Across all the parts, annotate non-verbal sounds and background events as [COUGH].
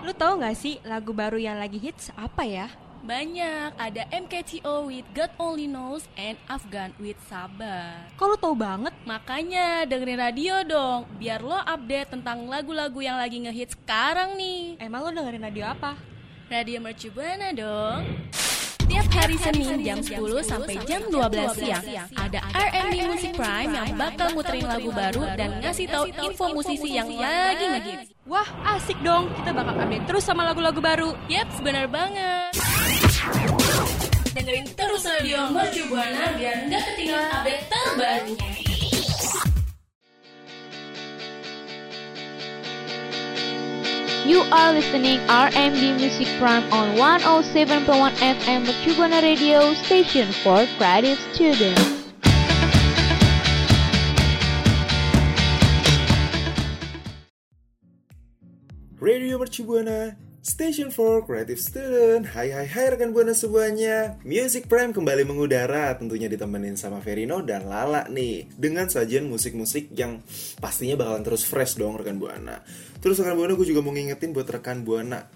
Lu tahu nggak sih lagu baru yang lagi hits apa ya? Banyak, ada MKTO with God Only Knows and Afghan with Sabar. Kok lu tahu banget? Makanya dengerin radio dong, biar lo update tentang lagu-lagu yang lagi ngehits sekarang nih. Emang lu dengerin radio apa? Radio Mercu Buana dong. Hari Senin jam 10 sampai jam 12 siang ada R&B Music Prime yang bakal muterin lagu baru dan ngasih tahu info musisi yang lagi ngehits. Wah, asik dong. Kita bakal update terus sama lagu-lagu baru. Yap, benar banget. Dengerin terus radio Mercu Buana biar nggak ketinggalan update terbarunya. You are listening RMD Music Prime on 107.1 FM Mercubuana Radio Station for Creative Students. Radio Mercu Buana, Station for Creative Student. Hai hai hai rekan Buana semuanya. Music Prime kembali mengudara, tentunya ditemenin sama Verino dan Lala nih. Dengan sajian musik-musik yang pastinya bakalan terus fresh dong rekan Buana. Terus rekan Buana gue juga mau ngingetin buat rekan Buana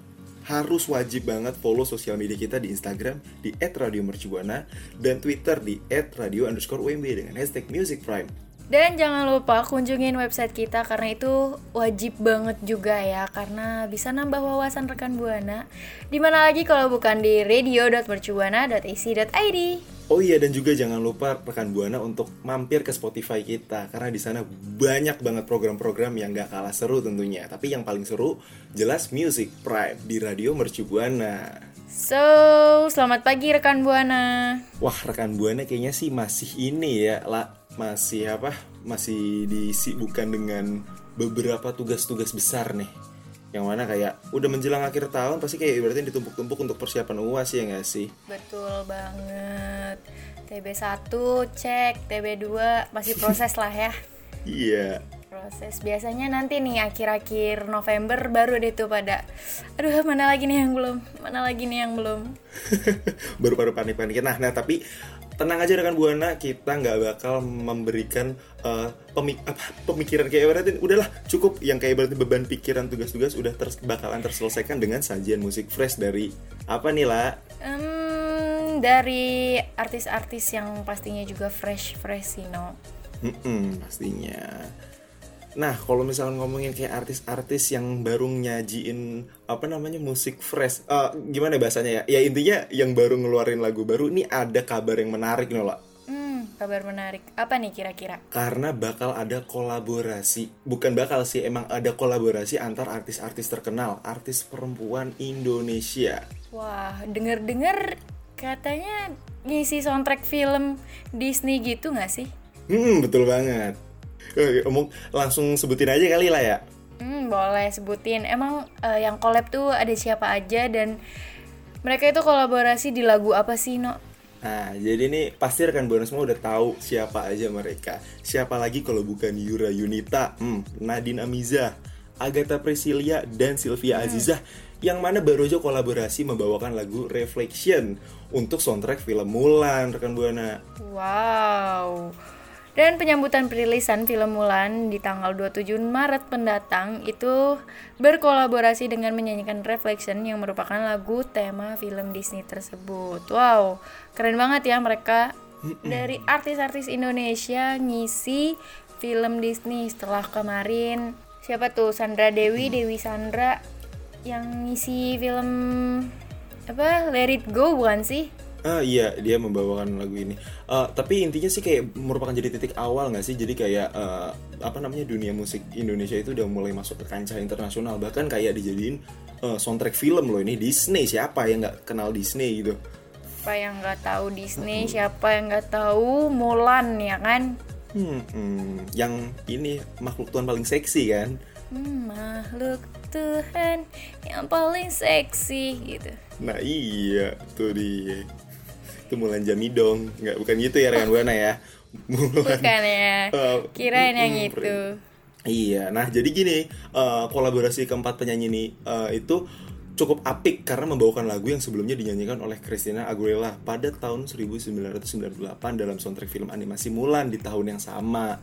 harus wajib banget follow sosial media kita di Instagram di @radiomercubuana dan Twitter di @radio_umb dengan hashtag Music Prime. Dan jangan lupa kunjungin website kita karena itu wajib banget juga ya karena bisa nambah wawasan rekan Buana. Di mana lagi kalau bukan di radio.mercubuana.ac.id. Oh iya dan juga jangan lupa rekan Buana untuk mampir ke Spotify kita karena di sana banyak banget program-program yang gak kalah seru tentunya. Tapi yang paling seru jelas Music Prime di Radio Mercu Buana. So, selamat pagi rekan Buana. Wah rekan Buana kayaknya sih masih ini ya lah masih apa masih disibukkan dengan beberapa tugas-tugas besar nih. Yang mana kayak udah menjelang akhir tahun pasti kayak ibaratnya ditumpuk-tumpuk untuk persiapan uas ya nggak sih? Betul banget. TB1 cek, TB2 masih proses lah ya. [LAUGHS] iya. Proses. Biasanya nanti nih akhir-akhir November baru deh tuh pada aduh mana lagi nih yang belum, mana lagi nih yang belum. [LAUGHS] baru pada panik-panik nah nah tapi tenang aja rekan buana kita nggak bakal memberikan uh, pemik apa, pemikiran kayak ibaratnya udahlah cukup yang kayak ibaratnya beban pikiran tugas-tugas udah ter bakalan terselesaikan dengan sajian musik fresh dari apa nih lah Hmm, dari artis-artis yang pastinya juga fresh-fresh you know. Mm-mm, pastinya. Nah, kalau misalnya ngomongin kayak artis-artis yang baru nyajiin apa namanya musik fresh, Eh, gimana bahasanya ya? Ya intinya yang baru ngeluarin lagu baru, ini ada kabar yang menarik nih lah. Hmm, kabar menarik. Apa nih kira-kira? Karena bakal ada kolaborasi, bukan bakal sih, emang ada kolaborasi antar artis-artis terkenal, artis perempuan Indonesia. Wah, denger-denger katanya ngisi soundtrack film Disney gitu nggak sih? Hmm, betul banget. Eh, Omong langsung sebutin aja kali lah ya. Hmm, boleh sebutin. Emang eh, yang collab tuh ada siapa aja dan mereka itu kolaborasi di lagu apa sih, No? Nah, jadi ini pasti rekan bonus semua udah tahu siapa aja mereka. Siapa lagi kalau bukan Yura Yunita, hmm, Nadine Amiza, Agatha Priscilia, dan Sylvia Azizah yang mana baru aja kolaborasi membawakan lagu Reflection untuk soundtrack film Mulan, rekan buana. Wow. Dan penyambutan perilisan film Mulan di tanggal 27 Maret mendatang itu berkolaborasi dengan menyanyikan Reflection yang merupakan lagu tema film Disney tersebut. Wow, keren banget ya mereka. Dari artis-artis Indonesia ngisi film Disney setelah kemarin. Siapa tuh? Sandra Dewi, Dewi Sandra yang ngisi film apa? Let It Go bukan sih? Ah iya, dia membawakan lagu ini. Eh, tapi intinya sih kayak merupakan jadi titik awal nggak sih? Jadi kayak eh, apa namanya dunia musik Indonesia itu udah mulai masuk ke kancah internasional. Bahkan kayak dijadiin eh, soundtrack film loh ini Disney. Siapa yang nggak kenal Disney gitu? siapa yang nggak tahu Disney siapa yang nggak tahu Mulan ya kan Hmm, hmm, yang ini makhluk Tuhan paling seksi kan? Hmm, makhluk Tuhan yang paling seksi gitu Nah iya, tuh dia. Itu Mulan Jamidong, nggak bukan gitu ya rekan buana ya? [LAUGHS] Mulan. bukan ya kirain yang mm, itu Iya, nah jadi gini, eh, kolaborasi keempat penyanyi ini eh, itu cukup apik karena membawakan lagu yang sebelumnya dinyanyikan oleh Christina Aguilera pada tahun 1998 dalam soundtrack film animasi Mulan di tahun yang sama.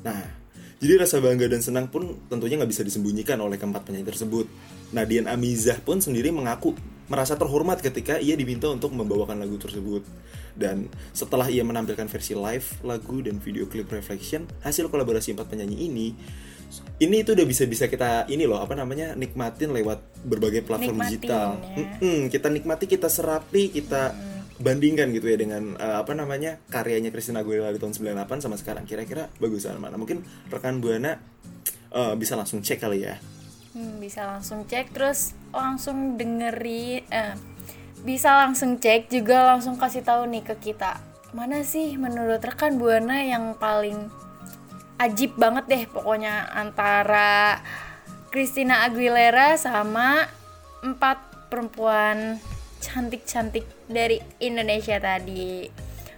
Nah, Jadi rasa bangga dan senang pun tentunya nggak bisa disembunyikan oleh keempat penyanyi tersebut. Nadian Amizah pun sendiri mengaku merasa terhormat ketika ia diminta untuk membawakan lagu tersebut. Dan setelah ia menampilkan versi live lagu dan video klip Reflection, hasil kolaborasi empat penyanyi ini, ini itu udah bisa bisa kita ini loh apa namanya nikmatin lewat berbagai platform Nikmatin, digital. ya. Mm-mm, kita nikmati, kita serapi, kita bandingkan gitu ya dengan eh, apa namanya karyanya Christina Aguilera di tahun 98 sama sekarang. Kira-kira bagusan mana? Mungkin rekan Buana eh, bisa langsung cek kali ya. Hmm, bisa langsung cek terus langsung dengerin eh, bisa langsung cek juga langsung kasih tahu nih ke kita mana sih menurut rekan buana yang paling ajib banget deh pokoknya antara Christina Aguilera sama empat perempuan cantik-cantik dari Indonesia tadi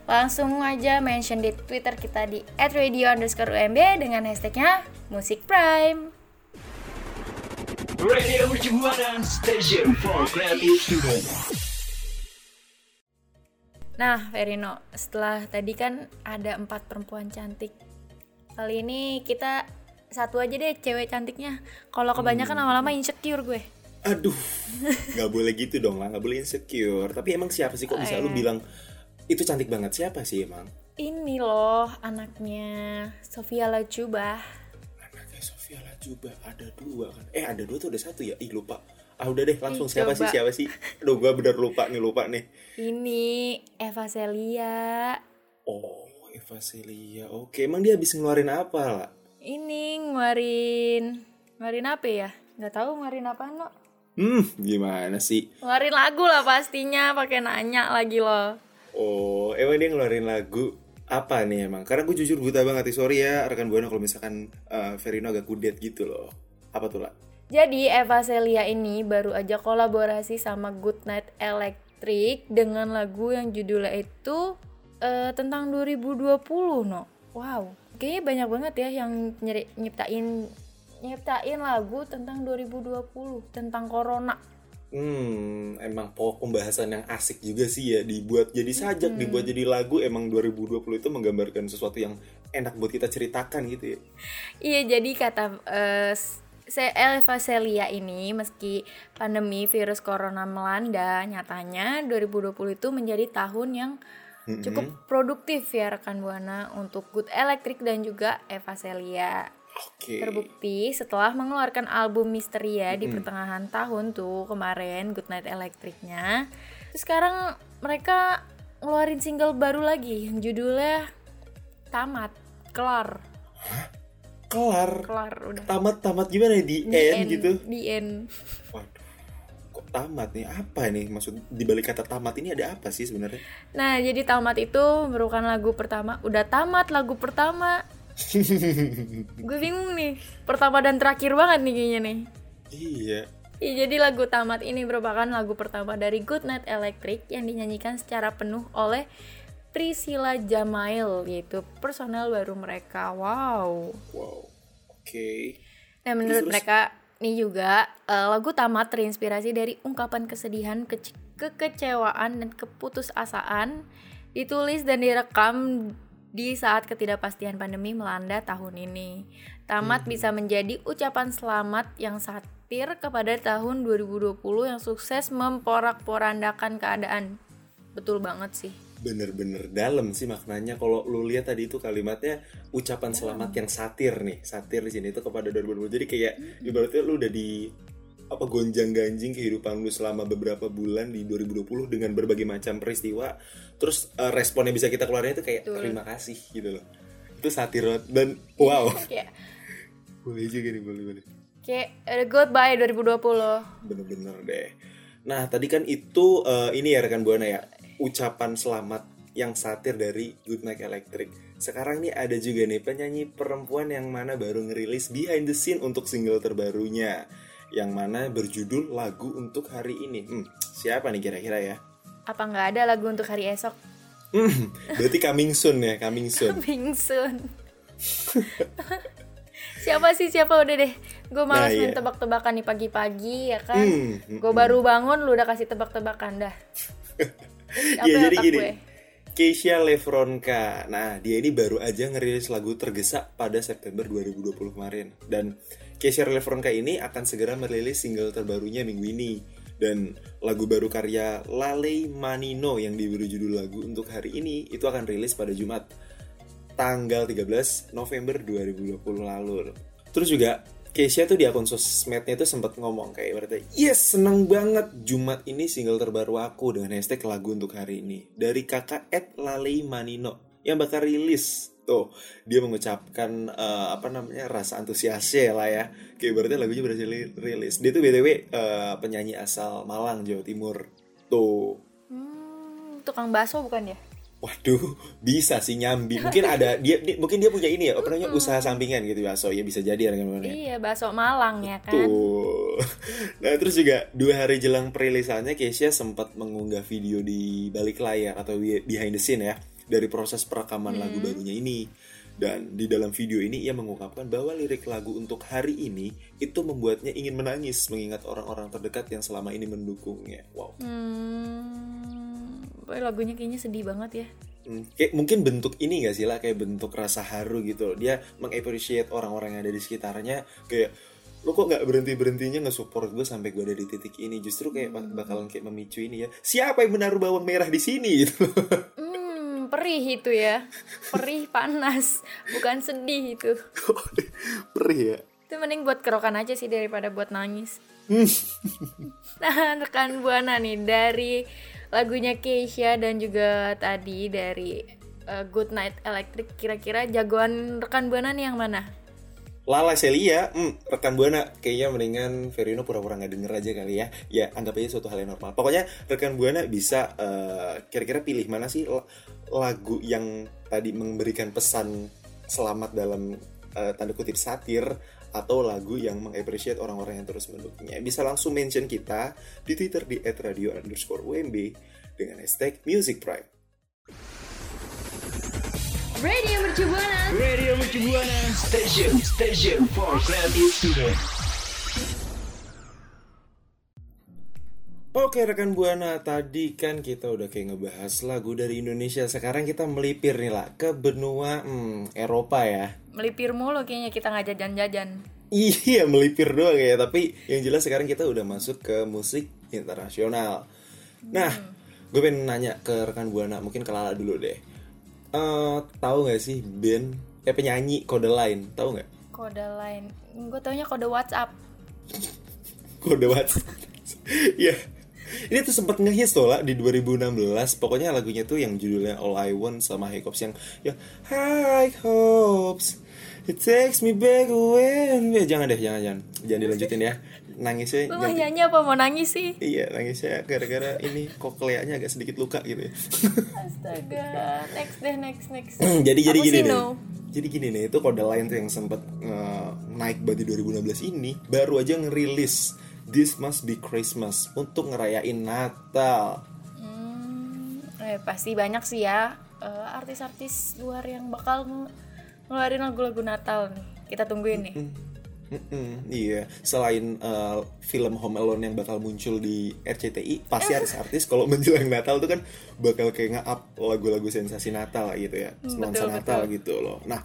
langsung aja mention di Twitter kita di @radio_umb dengan hashtagnya Musik Prime. Radio Mercubuana Station for Creative Student. Nah, Verino, setelah tadi kan ada empat perempuan cantik. Kali ini kita satu aja deh cewek cantiknya. Kalau kebanyakan lama-lama insecure gue. Aduh, [LAUGHS] nggak boleh gitu dong lah, nggak boleh insecure. Tapi emang siapa sih kok bisa lu bilang itu cantik banget? Siapa sih emang? Ini loh anaknya Sofia Lacuba. Lajuba ada dua kan? Eh ada dua tuh ada satu ya? Ih lupa. Ah udah deh langsung Ih, siapa sih coba. siapa sih? Aduh gue bener lupa nih lupa nih. Ini Eva Celia. Oh Eva Celia. Oke emang dia habis ngeluarin apa lah? Ini ngeluarin ngeluarin apa ya? Nggak tahu ngeluarin apa no. Hmm gimana sih? Ngeluarin lagu lah pastinya, pakai nanya lagi loh. Oh emang dia ngeluarin lagu apa nih emang? Karena gue jujur buta banget nih sorry ya rekan buana kalau misalkan eh, Verino agak kudet gitu loh. Apa tuh lah? Jadi Eva Celia ini baru aja kolaborasi sama Goodnight Electric dengan lagu yang judulnya itu eh, tentang 2020 no. Wow, kayaknya banyak banget ya yang nyeri, nyiptain nyiptain lagu tentang 2020 tentang corona. Hmm, emang pokok pembahasan yang asik juga sih ya dibuat jadi sajak, dibuat jadi lagu emang 2020 itu menggambarkan sesuatu yang enak buat kita ceritakan gitu ya. Iya, jadi kata se Eva Celia ini meski pandemi virus corona melanda, nyatanya 2020 itu menjadi tahun yang cukup produktif ya rekan Buana untuk Good Electric dan juga Eva Celia. Oke. Terbukti setelah mengeluarkan album Misteria di pertengahan tahun tuh kemarin Goodnight Electric-nya. Terus sekarang mereka ngeluarin single baru lagi yang judulnya Tamat, kelar, Kelar. kelar udah. Tamat-tamat gimana ya? di, Di end, gitu? Di end. Waduh. Kok tamat nih? Apa nih maksud di balik kata tamat ini ada apa sih sebenarnya? Nah, jadi Tamat itu merupakan lagu pertama. Udah tamat lagu pertama. [LAUGHS] Gue bingung nih. Pertama dan terakhir banget nih kayaknya nih. Iya. Ya, jadi lagu Tamat ini merupakan lagu pertama dari Goodnight Electric yang dinyanyikan secara penuh oleh Priscilla Jamail yaitu personel baru mereka. Wow. Wow. Oke. Nah, menurut Terus- mereka ini juga eh, lagu Tamat terinspirasi dari ungkapan kesedihan, kece- kekecewaan dan keputusasaan ditulis dan direkam di saat ketidakpastian pandemi melanda tahun ini. Tamat bisa menjadi ucapan selamat yang satir kepada tahun 2020 yang sukses memporak-porandakan keadaan. Betul banget sih. Bener-bener dalam sih maknanya kalau lu lihat tadi itu kalimatnya ucapan selamat yang satir nih satir di sini itu kepada 2020 jadi kayak ibaratnya lu udah di apa gonjang ganjing kehidupan lu selama beberapa bulan di 2020 dengan berbagai macam peristiwa terus eh, responnya bisa kita keluarin itu kayak Betul. terima kasih gitu loh. Itu satir dan wow. [LAUGHS] Kayak boleh juga nih boleh boleh. Kayak eh, goodbye 2020. bener-bener deh. Nah tadi kan itu eh, ini ya rekan buana ya ucapan selamat yang satir dari Good Night Electric. Sekarang nih ada juga nih penyanyi perempuan yang mana baru ngerilis behind the scene untuk single terbarunya yang mana berjudul lagu untuk hari ini hmm, siapa nih kira-kira ya Apa nggak ada lagu untuk hari esok? Hmm, berarti coming soon ya coming soon Bingsun. siapa sih siapa udah deh. Gue malas Nah, main iya. tebak-tebakan nih pagi-pagi ya kan. Hmm, hmm, gue baru bangun lu udah kasih tebak-tebakan dah. [LAUGHS] Apa Iya, jadi gini. gue? Keisha Lefronka. Nah, dia ini baru aja ngerilis lagu Tergesa pada September 2020 kemarin. Dan Keisha Lefronka ini akan segera merilis single terbarunya minggu ini. Dan lagu baru karya Lale Manino yang diberi judul lagu untuk hari ini itu akan rilis pada Jumat tanggal 13 November 2020 lalu. Terus juga Keisha tuh di akun sosmednya tuh sempat ngomong kayak berarti yes seneng banget Jumat ini single terbaru aku dengan hashtag lagu untuk hari ini dari kakak Ed Lalei Manino yang bakal rilis tuh dia mengucapkan eh, apa namanya rasa antusiasnya lah ya kayak berarti lagunya berhasil li- rilis dia tuh btw eh, penyanyi asal Malang Jawa Timur tuh Hmm, tukang bakso bukan ya? Waduh, bisa sih nyambi. Mungkin ada dia, dia- mungkin dia punya ini ya, apa namanya usaha sampingan gitu ya. So ya bisa jadi ya kan Iya, bakso Malang ya kan. Tuh. [LAUGHS] Nah, terus juga dua hari jelang perilisannya Keisha sempat mengunggah video di balik layar atau behind the scene ya dari proses perekaman lagu barunya ini. Dan di dalam video ini ia mengungkapkan bahwa lirik lagu untuk hari ini itu membuatnya ingin menangis mengingat orang-orang terdekat yang selama ini mendukungnya. Wow. Hmm, lagunya kayaknya sedih banget ya. Hmm, kayak mungkin bentuk ini gak sih lah kayak bentuk rasa haru gitu. Dia mengappreciate orang-orang yang ada di sekitarnya. Kayak lo kok nggak berhenti berhentinya nge-support gue sampai gue ada di titik ini? Justru kayak bak- bakalan kayak memicu ini ya. Siapa yang menaruh bawang merah di sini? [LAUGHS] Gitu. Hmm, perih itu ya. Perih panas, bukan sedih itu. [LAUGHS] perih ya Itu mending buat kerokan aja sih daripada buat nangis. [LAUGHS] nah, rekan Buana nih dari lagunya Keisha dan juga tadi dari uh, Good Night Electric kira-kira jagoan rekan Buana nih yang mana? Lala Celia, hmm, rekan buana kayaknya mendingan Verino pura-pura nggak denger aja kali ya. Ya anggap aja suatu hal yang normal. Pokoknya rekan buana bisa eh, kira-kira pilih mana sih lagu yang tadi memberikan pesan selamat dalam eh, tanda kutip satir atau lagu yang mengappreciate orang-orang yang terus mendukungnya. Bisa langsung mention kita di Twitter di @radio underscore UMB dengan hashtag Music Prime. Radio Mercu Buana. Radio Mercu Buana Station Station for Creative Student Oke rekan Buana, tadi kan kita udah kayak ngebahas lagu dari Indonesia. Sekarang kita melipir nih lah ke benua hmm, Eropa ya. Melipir mulu kayaknya kita nggak jajan-jajan. Iya melipir doang ya, tapi yang jelas sekarang kita udah masuk ke musik internasional. Nah, gue pengen nanya ke rekan Buana, mungkin ke Lala dulu deh. Eh, tahu nggak sih band eh penyanyi kode lain, tahu nggak? Kode lain, gue taunya kode WhatsApp. [LAUGHS] Kode WhatsApp. [LAUGHS] Iya. Ini tuh sempat ngehits tuh lah di 2016. Pokoknya lagunya tuh yang judulnya All I Want sama High Hopes yang yang High Hopes. It takes me back when Eh, jangan deh, jangan jangan. Jangan dilanjutin ya. Nangisnya Lu mau nyanyi apa mau nangis sih? Iya, nangisnya gara-gara ini kokleanya agak sedikit luka gitu ya. Astaga, next deh, next, next. [CLEARS THROAT] jadi jadi Aku gini nih. no. Jadi gini nih, itu kode lain tuh yang sempat eh, naik banget di 2016 ini baru aja ngerilis This Must Be Christmas untuk ngerayain Natal. Hmm, eh, pasti banyak sih ya eh, artis-artis luar yang bakal ng- ngeluarin lagu-lagu Natal nih. Kita tungguin nih. Mm-mm, iya, selain eh, film Home Alone yang bakal muncul di RCTI, pasti artis-artis kalau [LAUGHS] menjelang Natal tuh kan bakal kayak nge-up lagu-lagu sensasi Natal gitu ya, nuansa betul, Natal gitu loh. Nah,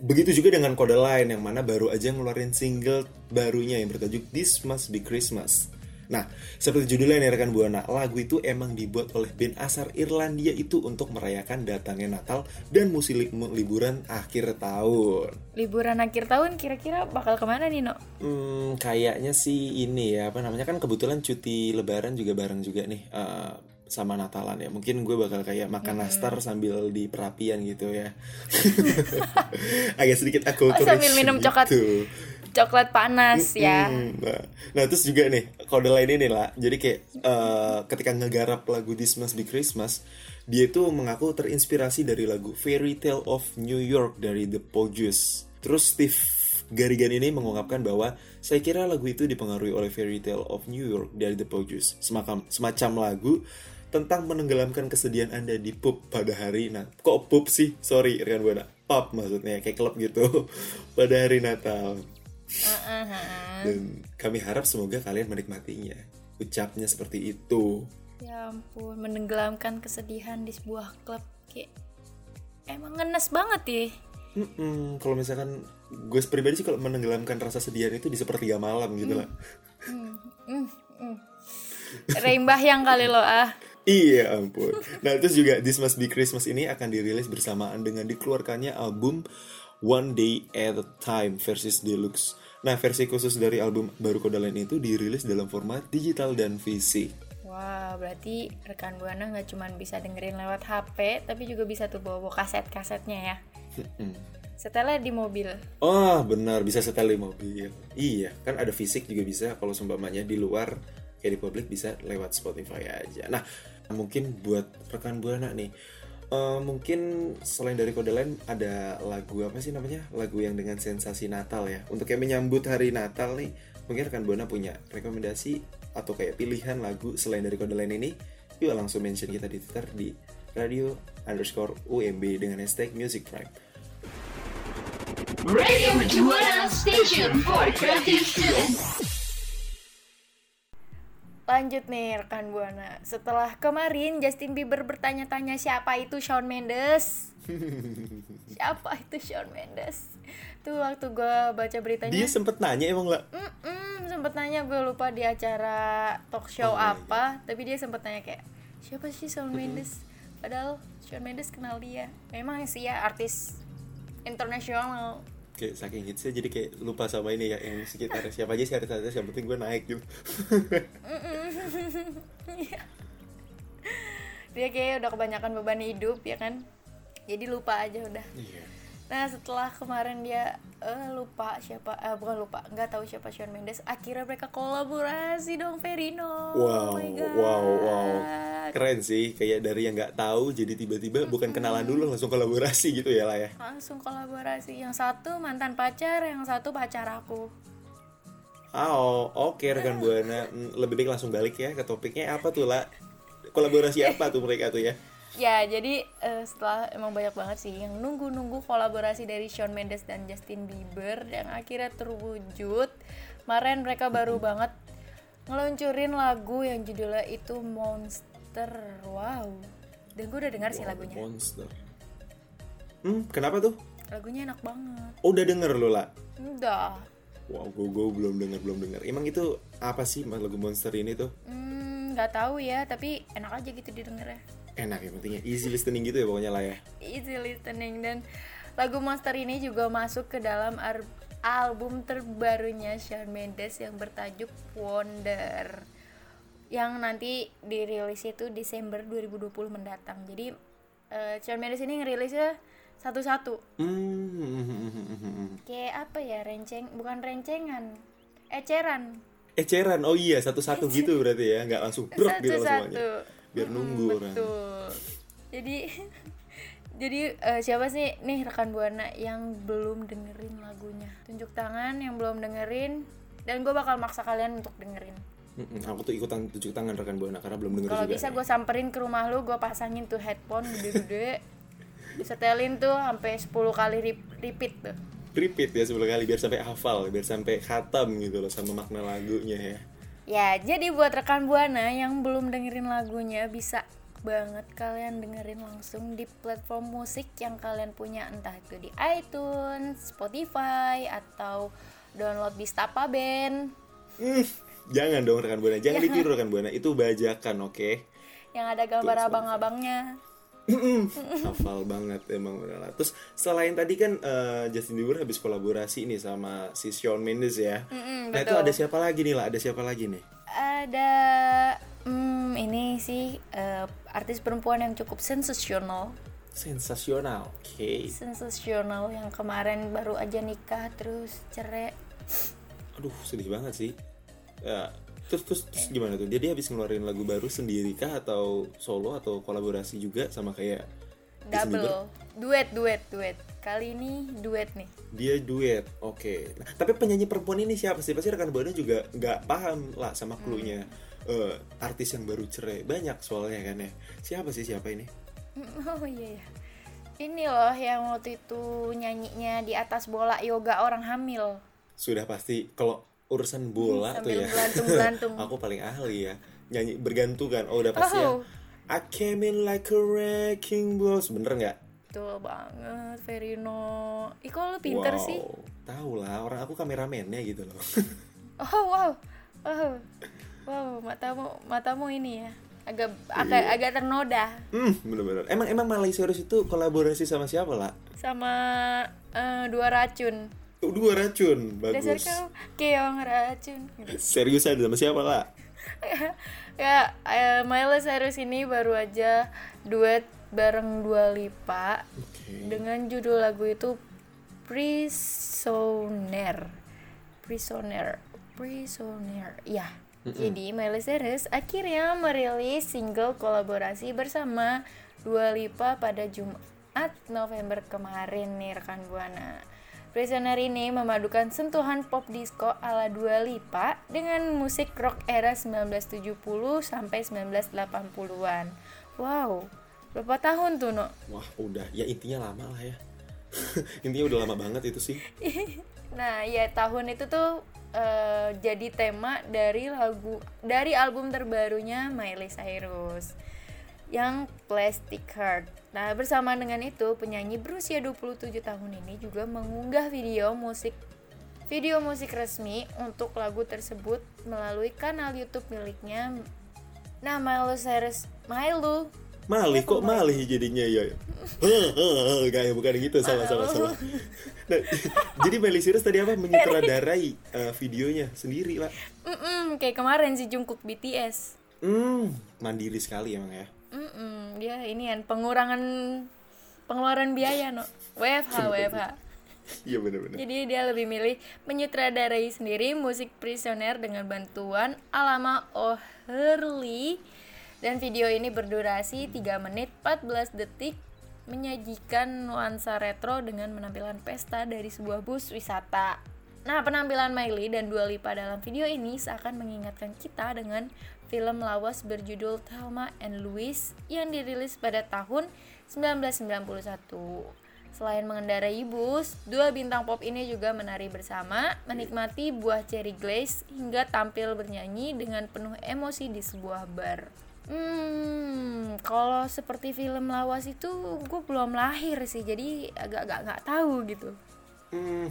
begitu juga dengan kode lain yang mana baru aja ngeluarin single barunya yang bertajuk This Must Be Christmas. Nah, seperti judulnya nih rekan Buana, lagu itu emang dibuat oleh band asal Irlandia itu untuk merayakan datangnya Natal dan musim li- liburan akhir tahun. Liburan akhir tahun kira-kira bakal ke mana nih, No? Hmm, kayaknya sih ini ya apa namanya kan kebetulan cuti Lebaran juga bareng juga nih eh, sama Natalan ya. Mungkin gue bakal kayak makan nastar sambil di perapian gitu ya. [LAUGHS] Agak sedikit aku Oh, sambil minum coklat. Coklat panas ya. Nah, nah, terus juga nih kode lain ini lah. Jadi kayak eh, ketika ngegarap lagu This Must Be Christmas, dia itu mengaku terinspirasi dari lagu Fairy Tale of New York dari The Pogues. Terus Steve Garrigan ini mengungkapkan bahwa saya kira lagu itu dipengaruhi oleh Fairy Tale of New York dari The Pogues. Semacam semacam lagu tentang menenggelamkan kesedihan Anda di pub pada hari nah kok pub sih sorry rekan buana pub maksudnya kayak klub gitu [LAUGHS] pada hari Natal dan kami harap semoga kalian menikmatinya. Ucapnya seperti itu. Ya ampun, menenggelamkan kesedihan di sebuah klub. kayak emang ngenes banget ya Mm-mm, kalau misalkan gue pribadi sih kalau menenggelamkan rasa sedihan itu di sepertiga malam gitu lah. Reimbah yang kali lo ah Iya ampun. Nah terus juga This Must Be Christmas ini akan dirilis bersamaan dengan dikeluarkannya album One Day at a Time versus Deluxe. Nah versi khusus dari album baru Kodaline itu dirilis dalam format digital dan fisik. Wah, berarti rekan Buana nggak cuma bisa dengerin lewat HP, tapi juga bisa tuh bawa, -bawa kaset-kasetnya ya. Setelah di mobil. Oh benar bisa setel di mobil. Iya kan ada fisik juga bisa kalau seumpamanya di luar kayak di publik bisa lewat Spotify aja. Nah mungkin buat rekan buana nih. Eh, mungkin selain dari kode lain ada lagu apa sih namanya? Lagu yang dengan sensasi Natal ya. Untuk kayak menyambut hari Natal nih mungkin rekan buana punya rekomendasi atau kayak pilihan lagu selain dari kode lain ini yuk langsung mention kita di Twitter di radio underscore UMB dengan hashtag Music Prime. Radio Station for Creative Students. Lanjut nih rekan Buana. Setelah kemarin Justin Bieber bertanya-tanya siapa itu Shawn Mendes. [LAUGHS] siapa itu Shawn Mendes? Tuh waktu gue baca beritanya. dia sempet nanya emang lah Mm-mm, sempet nanya gue lupa di acara talk show Oh my apa, tapi dia sempet tanya kayak siapa sih Shawn Mendes? Padahal Shawn Mendes kenal dia. Memang sih ya artis internasional. Kayak saking hitsnya jadi kayak lupa sama ini ya yang sekitar siapa aja sih artis-artis yang penting gue naik gitu [LAUGHS] Dia kayak udah kebanyakan beban hidup ya kan. Jadi lupa aja udah. iya Nah setelah kemarin dia eh, lupa siapa, eh, bukan lupa, nggak tahu siapa Shawn Mendes. Akhirnya mereka kolaborasi dong Verino. wow Oh my God. wow wow keren sih kayak dari yang nggak tahu jadi tiba-tiba bukan kenalan dulu langsung kolaborasi gitu ya lah ya Langsung kolaborasi. Yang satu mantan pacar, yang satu pacar aku. Ah, oh oke rekan buana Hmm, lebih baik langsung balik ya ke topiknya apa tuh lah kolaborasi apa tuh mereka tuh ya Ya jadi eh, setelah emang banyak banget sih yang nunggu-nunggu kolaborasi dari Shawn Mendes dan Justin Bieber yang akhirnya terwujud. Kemarin mereka baru banget ngeluncurin lagu yang judulnya itu Monster. Wow. Dan gue udah dengar sih lagunya. monster hmm kenapa tuh Lagunya enak banget. oh, udah denger lo lah Udah. wow gue gue belum denger belum denger emang itu apa sih lagu monster ini tuh Hmm, nggak tahu ya, tapi enak aja gitu didengarnya. Enak ya pentingnya easy listening gitu ya pokoknya lah ya Easy listening dan lagu Monster ini juga masuk ke dalam album terbarunya Shawn Mendes yang bertajuk Wonder yang nanti dirilis itu Desember 2020 mendatang. Jadi eh, Shawn Mendes ini ngerilisnya satu-satu. hmm Kayak apa ya? Renceng, bukan rencengan. Eceran. eceran oh iya satu-satu gitu berarti ya nggak langsung brok gitu Satu-satu. semuanya biar nunggu orang Betul. Jadi [LAUGHS] jadi eh, siapa sih nih rekan buana yang belum dengerin lagunya? Tunjuk tangan yang belum dengerin dan gue bakal maksa kalian untuk dengerin. Mm-mm, aku tuh ikutan tunjuk tangan rekan buana karena belum denger Kalau bisa gue samperin ke rumah lu, gue pasangin tuh headphone gede-gede. [LAUGHS] Disetelin tuh sampai 10 kali rep- repeat tuh. repeat ya 10 kali biar sampai hafal biar sampai khatam gitu loh sama makna lagunya ya Ya, jadi buat rekan Buana yang belum dengerin lagunya bisa banget kalian dengerin langsung di platform musik yang kalian punya entah itu di iTunes, Spotify atau download di Stapa Band. Hmm, jangan dong rekan buana jangan [LAUGHS] ditiru rekan buana itu bajakan oke? Yang ada gambar abang-abangnya. [LAUGHS] hafal banget emang udah lah. terus selain tadi kan eh, Justin Bieber habis kolaborasi nih sama si Shawn Mendes ya Mm-mm, nah itu betul. ada siapa lagi nih lah ada siapa lagi nih Ada hmm, ini sih eh, artis perempuan yang cukup sensasional. sensasional oke Sensasional yang kemarin baru aja nikah terus cerai. aduh sedih banget sih Ya, terus, terus terus gimana tuh? Dia dia habis ngeluarin lagu baru sendiri kah? Atau solo? Atau kolaborasi juga sama kayak double. duet duet duet. Kali ini duet nih. Dia duet oke. Nah, tapi penyanyi perempuan ini siapa sih? Pasti rekan buana juga nggak paham lah sama clue-nya. Eh, artis yang baru cerai. Banyak soalnya kan ya. Siapa sih? Siapa ini? [LAUGHS] Oh iya ya ini loh yang waktu itu nyanyinya di atas bola yoga orang hamil. Sudah pasti. Kalau urusan bola tuh Sambil ya belantung-belantung. [LAUGHS] aku paling ahli ya nyanyi bergantungan oh udah pasti ya Oh. I came in like a wrecking ball bener nggak Betul banget, Verino. Ih, kok lu pinter wow. sih? tahu lah orang aku kameramennya gitu loh [LAUGHS] Oh, wow. Wow. Wow, matamu matamu ini ya. Agak agak agak ternoda hmm bener-bener emang emang Cyrus itu kolaborasi sama siapa lah sama eh, dua racun. Dua racun Dasar bagus kau keong racun. Gitu. seriusan sama siapa lah [LAUGHS] ya, eh, Miley Cyrus ini baru aja duet bareng Dua Lipa dengan judul lagu itu Prisoner. Prisoner. Prisoner. Ya. Jadi Miley Cyrus akhirnya merilis single kolaborasi bersama Dua Lipa pada Jumat November kemarin nih rekan Buana. Prisoner ini memadukan sentuhan pop disco ala Dua Lipa dengan musik rock era 1970 sampai 1980-an. Wow, berapa tahun tuh, No? wah udah ya intinya lama lah ya [LAUGHS] intinya udah lama banget itu sih [LAUGHS] Nah, ya tahun itu tuh eh, jadi tema dari lagu dari album terbarunya Miley Cyrus yang Plastic Heart. Nah, bersamaan dengan itu, penyanyi berusia 27 tahun ini juga mengunggah video musik video musik resmi untuk lagu tersebut melalui kanal YouTube miliknya. Nah, Miley Cyrus, Miley Malih kok malih jadinya ya? [LAUGHS] Gak ya bukan gitu salah salah salah. Nah, [LAUGHS] Jadi Miley Cyrus tadi apa? Menyutradarai eh, videonya sendiri lah Mm-mm, kayak kemarin si Jungkook BTS. Hmm mandiri sekali emang ya Mm-mm, dia ini kan pengurangan pengeluaran biaya no. WFH WFH Iya bener-bener jadi dia lebih milih menyutradarai sendiri musik Prisoner dengan bantuan Alama O'Hurley. Dan video ini berdurasi 3 menit 14 detik menyajikan nuansa retro dengan penampilan pesta dari sebuah bus wisata. Nah, penampilan Miley dan Dua Lipa dalam video ini seakan mengingatkan kita dengan film lawas berjudul Thelma and Louise yang dirilis pada tahun 1991. Selain mengendarai bus, dua bintang pop ini juga menari bersama, menikmati buah cherry glaze hingga tampil bernyanyi dengan penuh emosi di sebuah bar. Hmm, kalau seperti film lawas itu gue belum lahir sih, jadi agak-agak nggak tahu gitu. Hmm,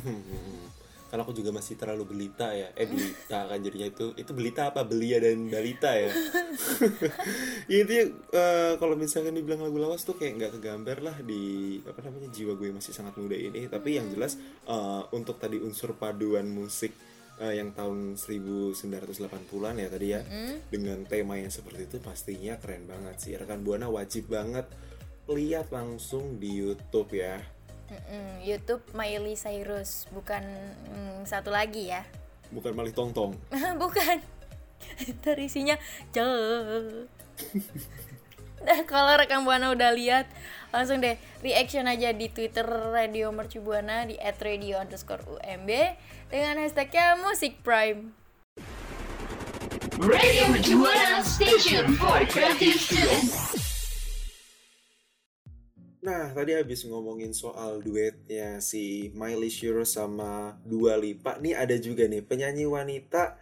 Kalau aku juga masih terlalu belita ya. Eh belita [LAUGHS] kan jadinya itu. Itu belita apa? Belia dan balita ya? [LAUGHS] Ya intinya eh, Kalau misalkan dibilang lagu lawas tuh kayak nggak kegambar lah Di apa namanya jiwa gue masih sangat muda ini. Tapi yang jelas eh, Untuk tadi unsur paduan musik eh, Yang tahun 1980an ya tadi ya Dengan tema yang seperti itu Pastinya keren banget sih. Rekan Buana wajib banget Lihat langsung di Youtube ya Mm-mm, YouTube Miley Cyrus, bukan mm, satu lagi ya. Bukan malih tong-tong [LAUGHS] bukan. Ntar isinya ce. Nah, kalau rekam buana udah lihat, langsung deh reaction aja di Twitter Radio Mercu Buana di @radio underscore UMB dengan hashtagnya Musik Prime. Radio Juana Station for Creative Students. Nah, tadi habis ngomongin soal duetnya si Miley Cyrus sama Dua Lipa. Nih ada juga nih penyanyi wanita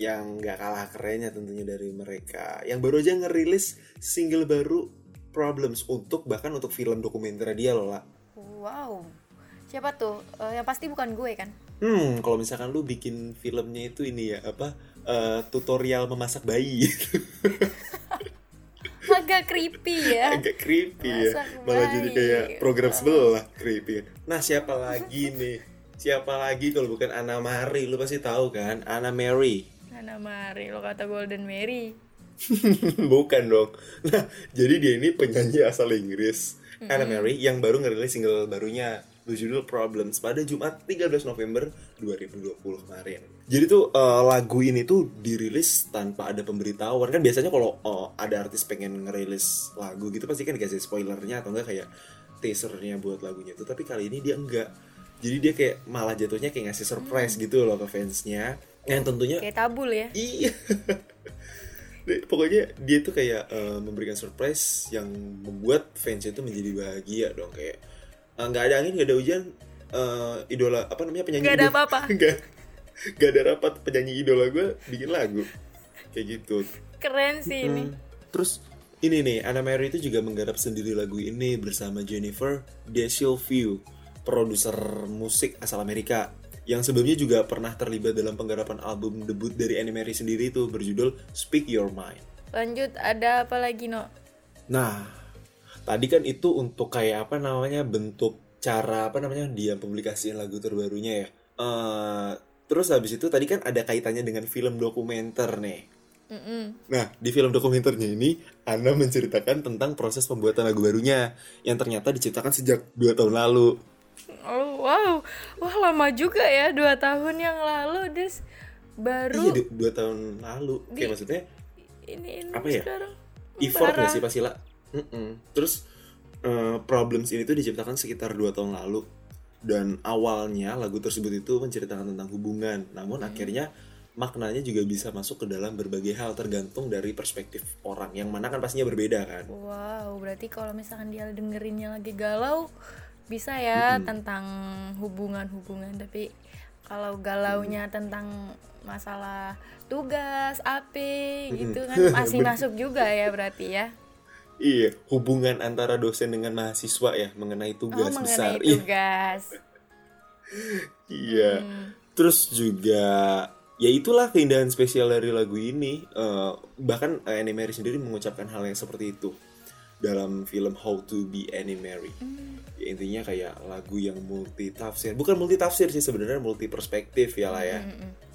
yang gak kalah kerennya tentunya dari mereka. Yang baru aja ngerilis single baru Problems untuk bahkan untuk film dokumenter dia loh lah. Wow. Siapa tuh? Eh, yang pasti bukan gue kan? Hmm, kalau misalkan lu bikin filmnya itu ini ya apa eh, tutorial memasak bayi [LAUGHS] Agak creepy ya. [LAUGHS] agak creepy ya. Masak malah jadi kayak program sebelah creepy nah siapa lagi nih? Siapa lagi kalau bukan Anna Mari? Lu pasti tahu kan? Anna Mary. Mana mari lo kata Golden Mary. [LAUGHS] bukan dong. Nah jadi dia ini penyanyi asal Inggris. Anna Mary yang baru ngerilis single barunya berjudul Problems pada Jumat 13 November 2020 kemarin. Jadi tuh eh, lagu ini tuh dirilis tanpa ada pemberitahuan kan biasanya kalau eh, ada artis pengen ngerilis lagu gitu pasti kan dikasih spoilernya atau enggak kayak teasernya buat lagunya tuh tapi kali ini dia enggak. Jadi dia kayak malah jatuhnya kayak ngasih surprise gitu loh ke fansnya. Yang tentunya Kayak tabul ya. Iya. [LAUGHS] Pokoknya dia tuh kayak eh, memberikan surprise yang membuat fans itu menjadi bahagia dong kayak eh, nggak ada angin nggak ada hujan eh, idola apa namanya penyanyi Nggak ada apa-apa. [LAUGHS] nggak ada rapat penyanyi idola gue bikin lagu kayak gitu Keren sih ini. Hmm. terus ini nih, Anna Mary itu juga menggarap sendiri lagu ini bersama Jennifer DeSilvio, produser musik asal Amerika. Yang sebelumnya juga pernah terlibat dalam penggarapan album debut dari Anna Mary sendiri itu berjudul Speak Your Mind. Lanjut, ada apa lagi, No? Nah, tadi kan itu untuk kayak apa namanya bentuk cara apa namanya dia publikasiin lagu terbarunya ya. Eh, terus habis itu tadi kan ada kaitannya dengan film dokumenter nih. Nah, di film dokumenternya ini, Anna menceritakan tentang proses pembuatan lagu barunya yang ternyata diciptakan sejak dua tahun lalu. Oh, wow. Wah, lama juga ya, dua tahun yang lalu, Des. Baru Iya, du- dua tahun lalu. Kayak maksudnya ini, ini apa ya? sekarang. effort Parah. gak sih Pasila? Mm-mm. Terus eh, Problems ini tuh diciptakan sekitar dua tahun lalu dan awalnya lagu tersebut itu menceritakan tentang hubungan, namun akhirnya maknanya juga bisa masuk ke dalam berbagai hal tergantung dari perspektif orang yang mana kan pastinya berbeda kan. Wow, berarti kalau misalkan dia dengerinnya lagi galau, bisa ya tentang hubungan-hubungan. Tapi kalau galaunya tentang masalah tugas, AP, gitu kan masih [LAUGHS] masuk juga ya berarti ya. Iya, hubungan antara dosen dengan mahasiswa ya mengenai Oh, tugas besar. mengenai Iya. tugas. [LAUGHS] Iya. Terus juga ya itulah keindahan spesial dari lagu ini. Eh, bahkan eh, Annie Mary sendiri mengucapkan hal yang seperti itu dalam film How to Be Annie Mary. Ya, intinya kayak lagu yang multi tafsir. Bukan multi tafsir sih sebenarnya multi perspektif ya lah ya.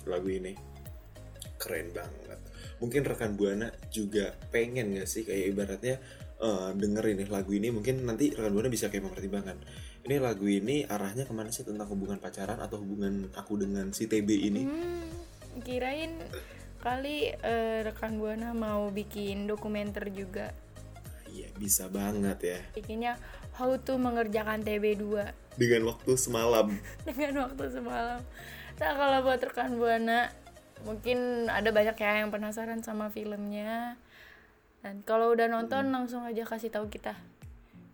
Lagu ini keren banget. Mungkin rekan buana juga pengen gak sih kayak ibaratnya eh, dengerin nih lagu ini mungkin nanti rekan buana bisa kayak mempertimbangkan ini lagu ini arahnya ke mana sih tentang hubungan pacaran atau hubungan aku dengan si TB ini Hmm, kirain kali eh, rekan buana mau bikin dokumenter juga. iya bisa banget ya Bikinnya how to mengerjakan TB2 dengan waktu semalam [LAUGHS] dengan waktu semalam. Nah kalau buat rekan buana mungkin ada banyak ya yang penasaran sama filmnya. Dan kalau udah nonton langsung aja kasih tahu kita.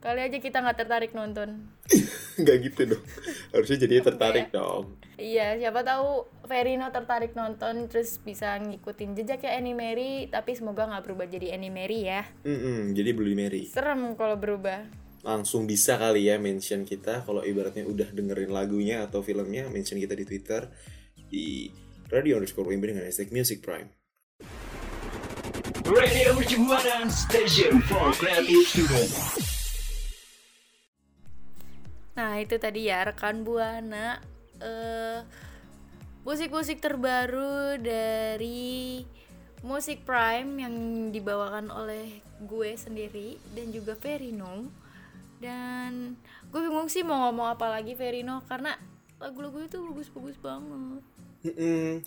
Kali aja kita nggak tertarik nonton. [LAUGHS] nggak gitu dong harusnya jadinya tertarik dong Iya, siapa tahu Verino tertarik nonton terus bisa ngikutin jejaknya Annie Mary, tapi semoga nggak berubah jadi Annie Mary ya. Mm-mm, jadi Bloody Mary Serem kalau berubah. langsung bisa kali ya mention kita kalau ibaratnya udah dengerin lagunya atau filmnya mention kita di Twitter di radio underscore WMB dengan hashtag Music Prime. Radio Mercubuana Station for Creative Student. Nah itu tadi ya rekan buana. Eh musik-musik terbaru dari Musik Prime yang dibawakan oleh gue sendiri dan juga Verino. Dan gue bingung sih mau ngomong apa lagi Verino karena lagu-lagu itu bagus-bagus banget Mm-mm.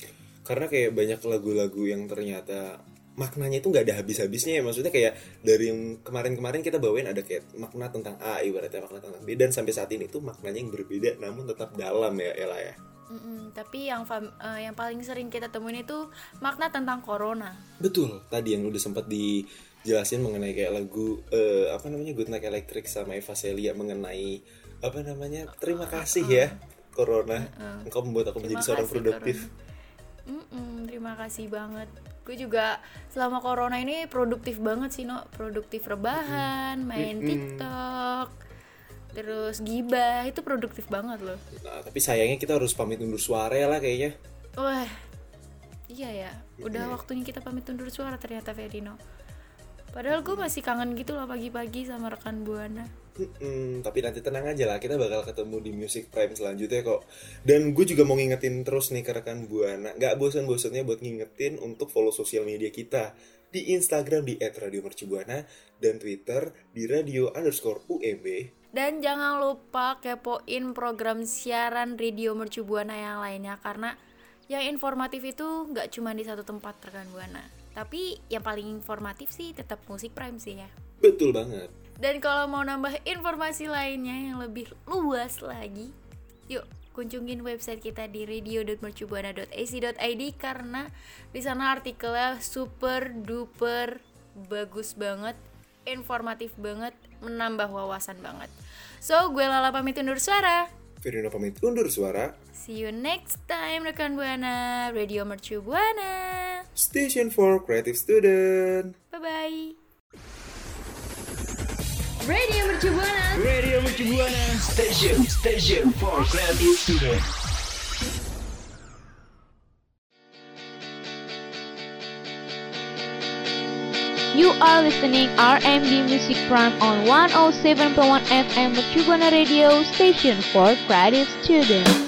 Karena kayak banyak lagu-lagu yang ternyata maknanya itu nggak ada habis-habisnya ya. Maksudnya kayak dari yang kemarin-kemarin kita bawain ada kayak makna tentang A ibaratnya makna tentang B. Dan sampai saat ini tuh maknanya yang berbeda namun tetap dalam ya Ella ya. Mm-mm, tapi yang fam- eh, yang paling sering kita temuin itu makna tentang corona. Betul. Tadi yang udah sempat dijelasin mengenai kayak lagu eh, apa namanya Good Night Electric sama Eva Celia mengenai apa namanya terima kasih ya Corona engkau membuat aku menjadi seorang produktif Mm-mm, terima kasih banget. Gue juga selama corona ini produktif banget sih, no. Produktif rebahan, main TikTok, terus gibah itu produktif banget loh. nah tapi sayangnya kita harus pamit undur suara ya lah kayaknya Wah, iya ya. Udah waktunya kita pamit undur suara ternyata Verino. Padahal gue masih kangen gitu loh pagi-pagi sama rekan buana. Mm-mm, tapi nanti tenang aja lah, kita bakal ketemu di Music Prime selanjutnya kok. Dan gue juga mau ngingetin terus nih ke rekan Buana, nggak bosan-bosannya buat ngingetin untuk follow sosial media kita di Instagram di @radiomercubuana dan Twitter di radio underscore UMB. Dan jangan lupa kepoin program siaran Radio Mercu Buana yang lainnya karena yang informatif itu nggak cuma di satu tempat rekan Buana. Tapi yang paling informatif sih tetap musik prime sih ya. Betul banget. Dan kalau mau nambah informasi lainnya yang lebih luas lagi, yuk kunjungin website kita di radio.mercubuana.ac.id karena di sana artikelnya super duper bagus banget, informatif banget, menambah wawasan banget. So, gue Lala pamit undur suara. Firina pamit undur suara. See you next time rekan Buana, Radio Mercu Buana. Station for Creative Student. Bye bye. Radio Mercu Buana. Radio Mercu Buana Station Station for Creative Student You are listening RMB Music Prime on 107.1 FM Mercubuana Radio Station for Creative Students.